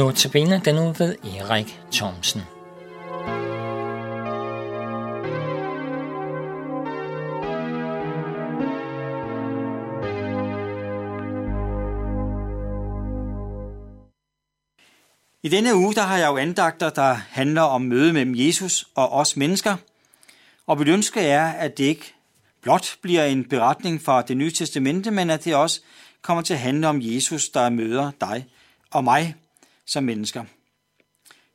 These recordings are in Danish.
Notabene den nu ved Erik Thomsen. I denne uge der har jeg jo andagter, der handler om møde mellem Jesus og os mennesker. Og mit ønske er, at det ikke blot bliver en beretning fra det nye testamente, men at det også kommer til at handle om Jesus, der møder dig og mig som mennesker.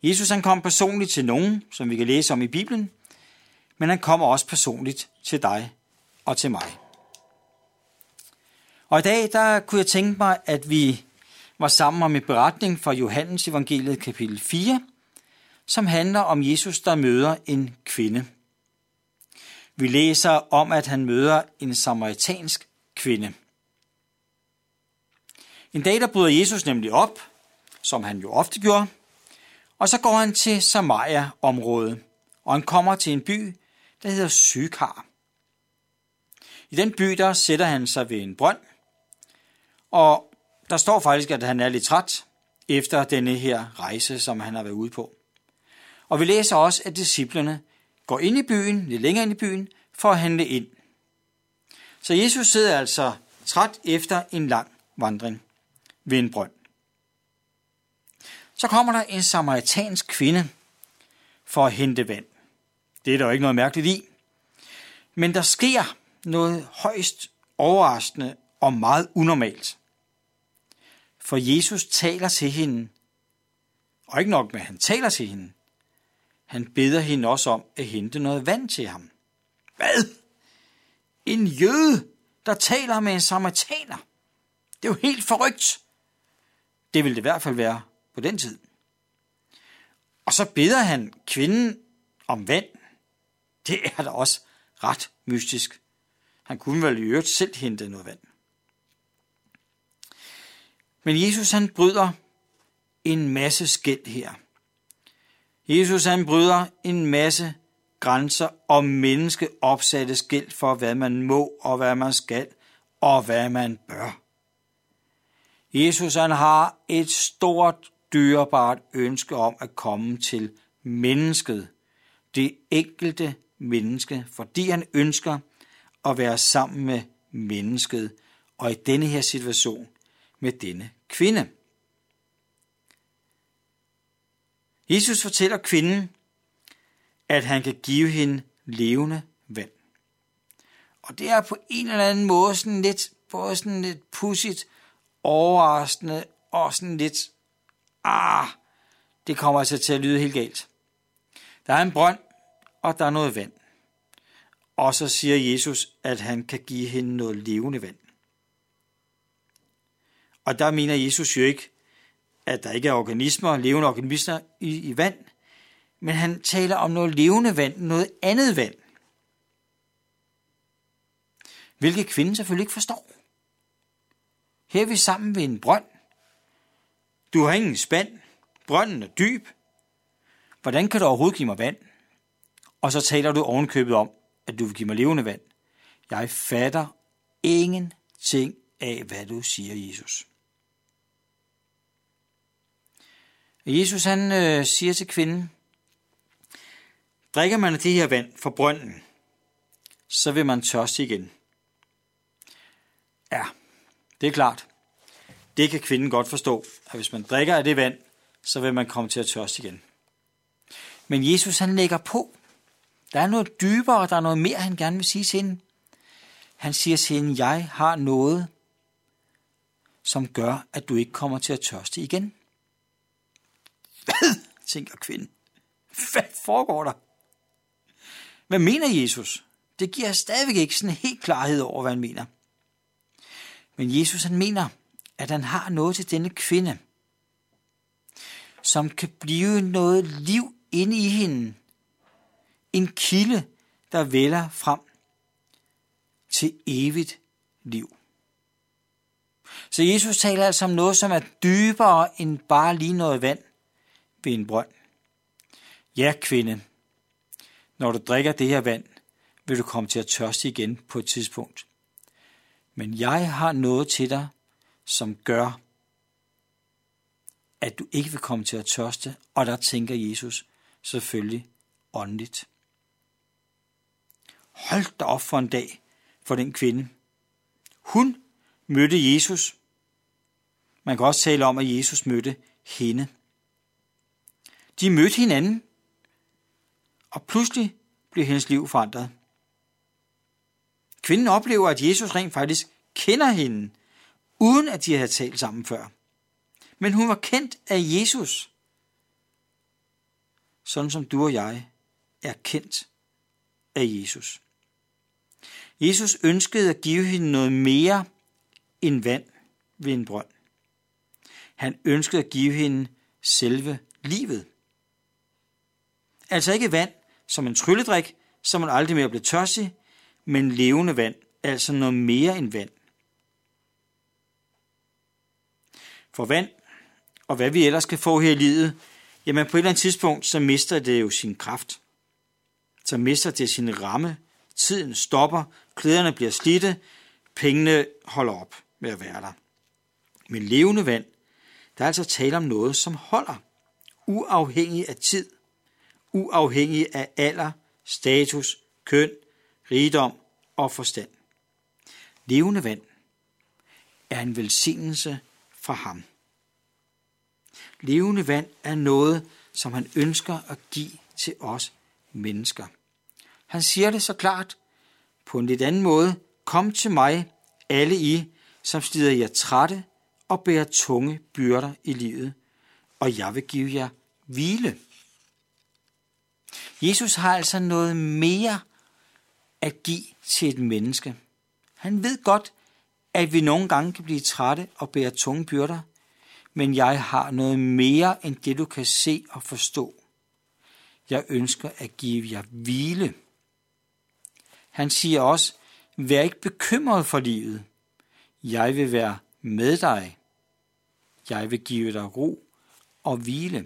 Jesus han kom personligt til nogen, som vi kan læse om i Bibelen, men han kommer også personligt til dig og til mig. Og i dag der kunne jeg tænke mig, at vi var sammen om en beretning fra Johannes evangeliet kapitel 4, som handler om Jesus, der møder en kvinde. Vi læser om, at han møder en samaritansk kvinde. En dag der bryder Jesus nemlig op, som han jo ofte gjorde, og så går han til Samaria-området, og han kommer til en by, der hedder Sykar. I den by, der sætter han sig ved en brønd, og der står faktisk, at han er lidt træt efter denne her rejse, som han har været ude på. Og vi læser også, at disciplerne går ind i byen, lidt længere ind i byen, for at handle ind. Så Jesus sidder altså træt efter en lang vandring ved en brønd. Så kommer der en samaritansk kvinde for at hente vand. Det er der jo ikke noget mærkeligt i. Men der sker noget højst overraskende og meget unormalt. For Jesus taler til hende, og ikke nok med, at han taler til hende, han beder hende også om at hente noget vand til ham. Hvad? En jøde, der taler med en samaritaner? Det er jo helt forrygt. Det vil det i hvert fald være på den tid. Og så beder han kvinden om vand. Det er da også ret mystisk. Han kunne vel i øvrigt selv hente noget vand. Men Jesus han bryder en masse skæld her. Jesus han bryder en masse grænser og menneske opsatte skæld for, hvad man må og hvad man skal og hvad man bør. Jesus han har et stort dyrebart ønske om at komme til mennesket, det enkelte menneske, fordi han ønsker at være sammen med mennesket, og i denne her situation med denne kvinde. Jesus fortæller kvinden, at han kan give hende levende vand. Og det er på en eller anden måde sådan lidt, både sådan lidt pudsigt, overraskende og sådan lidt, ah, det kommer altså til at lyde helt galt. Der er en brønd, og der er noget vand. Og så siger Jesus, at han kan give hende noget levende vand. Og der mener Jesus jo ikke, at der ikke er organismer, levende organismer i, i vand, men han taler om noget levende vand, noget andet vand. Hvilket kvinden selvfølgelig ikke forstår. Her er vi sammen ved en brønd. Du har ingen spand. Brønden er dyb. Hvordan kan du overhovedet give mig vand? Og så taler du ovenkøbet om, at du vil give mig levende vand. Jeg fatter ingenting af, hvad du siger, Jesus. Jesus han øh, siger til kvinden, drikker man af det her vand fra brønden, så vil man tørste igen. Ja, det er klart. Det kan kvinden godt forstå, at hvis man drikker af det vand, så vil man komme til at tørste igen. Men Jesus han lægger på. Der er noget dybere, der er noget mere, han gerne vil sige til hende. Han siger til hende, jeg har noget, som gør, at du ikke kommer til at tørste igen. Hvad? tænker kvinden. Hvad foregår der? Hvad mener Jesus? Det giver stadigvæk ikke sådan helt klarhed over, hvad han mener. Men Jesus han mener, at han har noget til denne kvinde, som kan blive noget liv inde i hende. En kilde, der vælger frem til evigt liv. Så Jesus taler altså om noget, som er dybere end bare lige noget vand ved en brønd. Ja, kvinde, når du drikker det her vand, vil du komme til at tørste igen på et tidspunkt. Men jeg har noget til dig, som gør, at du ikke vil komme til at tørste, og der tænker Jesus selvfølgelig åndeligt. Hold da op for en dag for den kvinde. Hun mødte Jesus. Man kan også tale om, at Jesus mødte hende. De mødte hinanden, og pludselig blev hendes liv forandret. Kvinden oplever, at Jesus rent faktisk kender hende, uden at de havde talt sammen før. Men hun var kendt af Jesus, sådan som du og jeg er kendt af Jesus. Jesus ønskede at give hende noget mere end vand ved en brønd. Han ønskede at give hende selve livet. Altså ikke vand som en trylledrik, som man aldrig mere bliver tørstig, men levende vand, altså noget mere end vand. For vand, og hvad vi ellers kan få her i livet, jamen på et eller andet tidspunkt, så mister det jo sin kraft. Så mister det sin ramme, tiden stopper, klæderne bliver slidte, pengene holder op med at være der. Men levende vand, der er altså tale om noget, som holder, uafhængig af tid, uafhængig af alder, status, køn, rigdom og forstand. Levende vand er en velsignelse fra ham. Levende vand er noget, som han ønsker at give til os mennesker. Han siger det så klart på en lidt anden måde. Kom til mig, alle I, som stider jer trætte og bærer tunge byrder i livet, og jeg vil give jer hvile. Jesus har altså noget mere at give til et menneske. Han ved godt, at vi nogle gange kan blive trætte og bære tunge byrder, men jeg har noget mere end det, du kan se og forstå. Jeg ønsker at give jer hvile. Han siger også, vær ikke bekymret for livet. Jeg vil være med dig. Jeg vil give dig ro og hvile.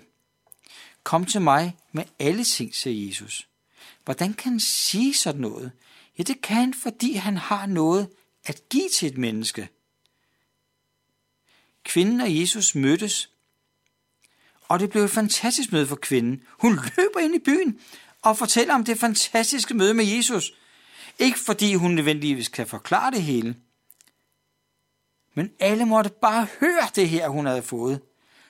Kom til mig med alle ting, siger Jesus. Hvordan kan han sige sådan noget? Ja, det kan han, fordi han har noget at give til et menneske. Kvinden og Jesus mødtes, og det blev et fantastisk møde for kvinden. Hun løber ind i byen og fortæller om det fantastiske møde med Jesus. Ikke fordi hun nødvendigvis kan forklare det hele, men alle måtte bare høre det her, hun havde fået.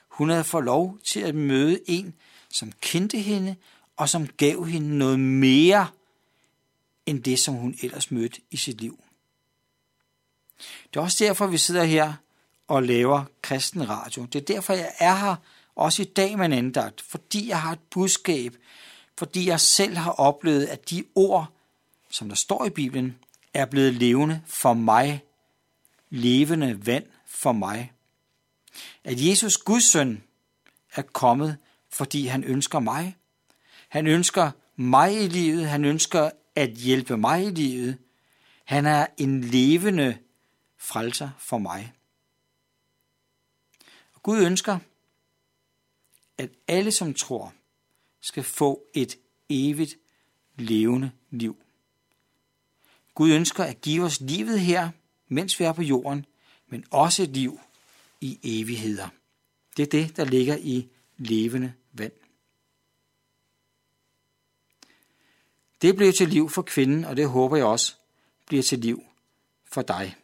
Hun havde fået lov til at møde en, som kendte hende, og som gav hende noget mere end det, som hun ellers mødte i sit liv. Det er også derfor, vi sidder her og laver kristen radio. Det er derfor, jeg er her også i dag med en andagt, fordi jeg har et budskab, fordi jeg selv har oplevet, at de ord, som der står i Bibelen, er blevet levende for mig, levende vand for mig. At Jesus, Guds søn, er kommet, fordi han ønsker mig. Han ønsker mig i livet, han ønsker at hjælpe mig i livet. Han er en levende frelser for mig. Og Gud ønsker, at alle, som tror, skal få et evigt levende liv. Gud ønsker at give os livet her, mens vi er på jorden, men også et liv i evigheder. Det er det, der ligger i levende vand. Det blev til liv for kvinden, og det håber jeg også bliver til liv for dig.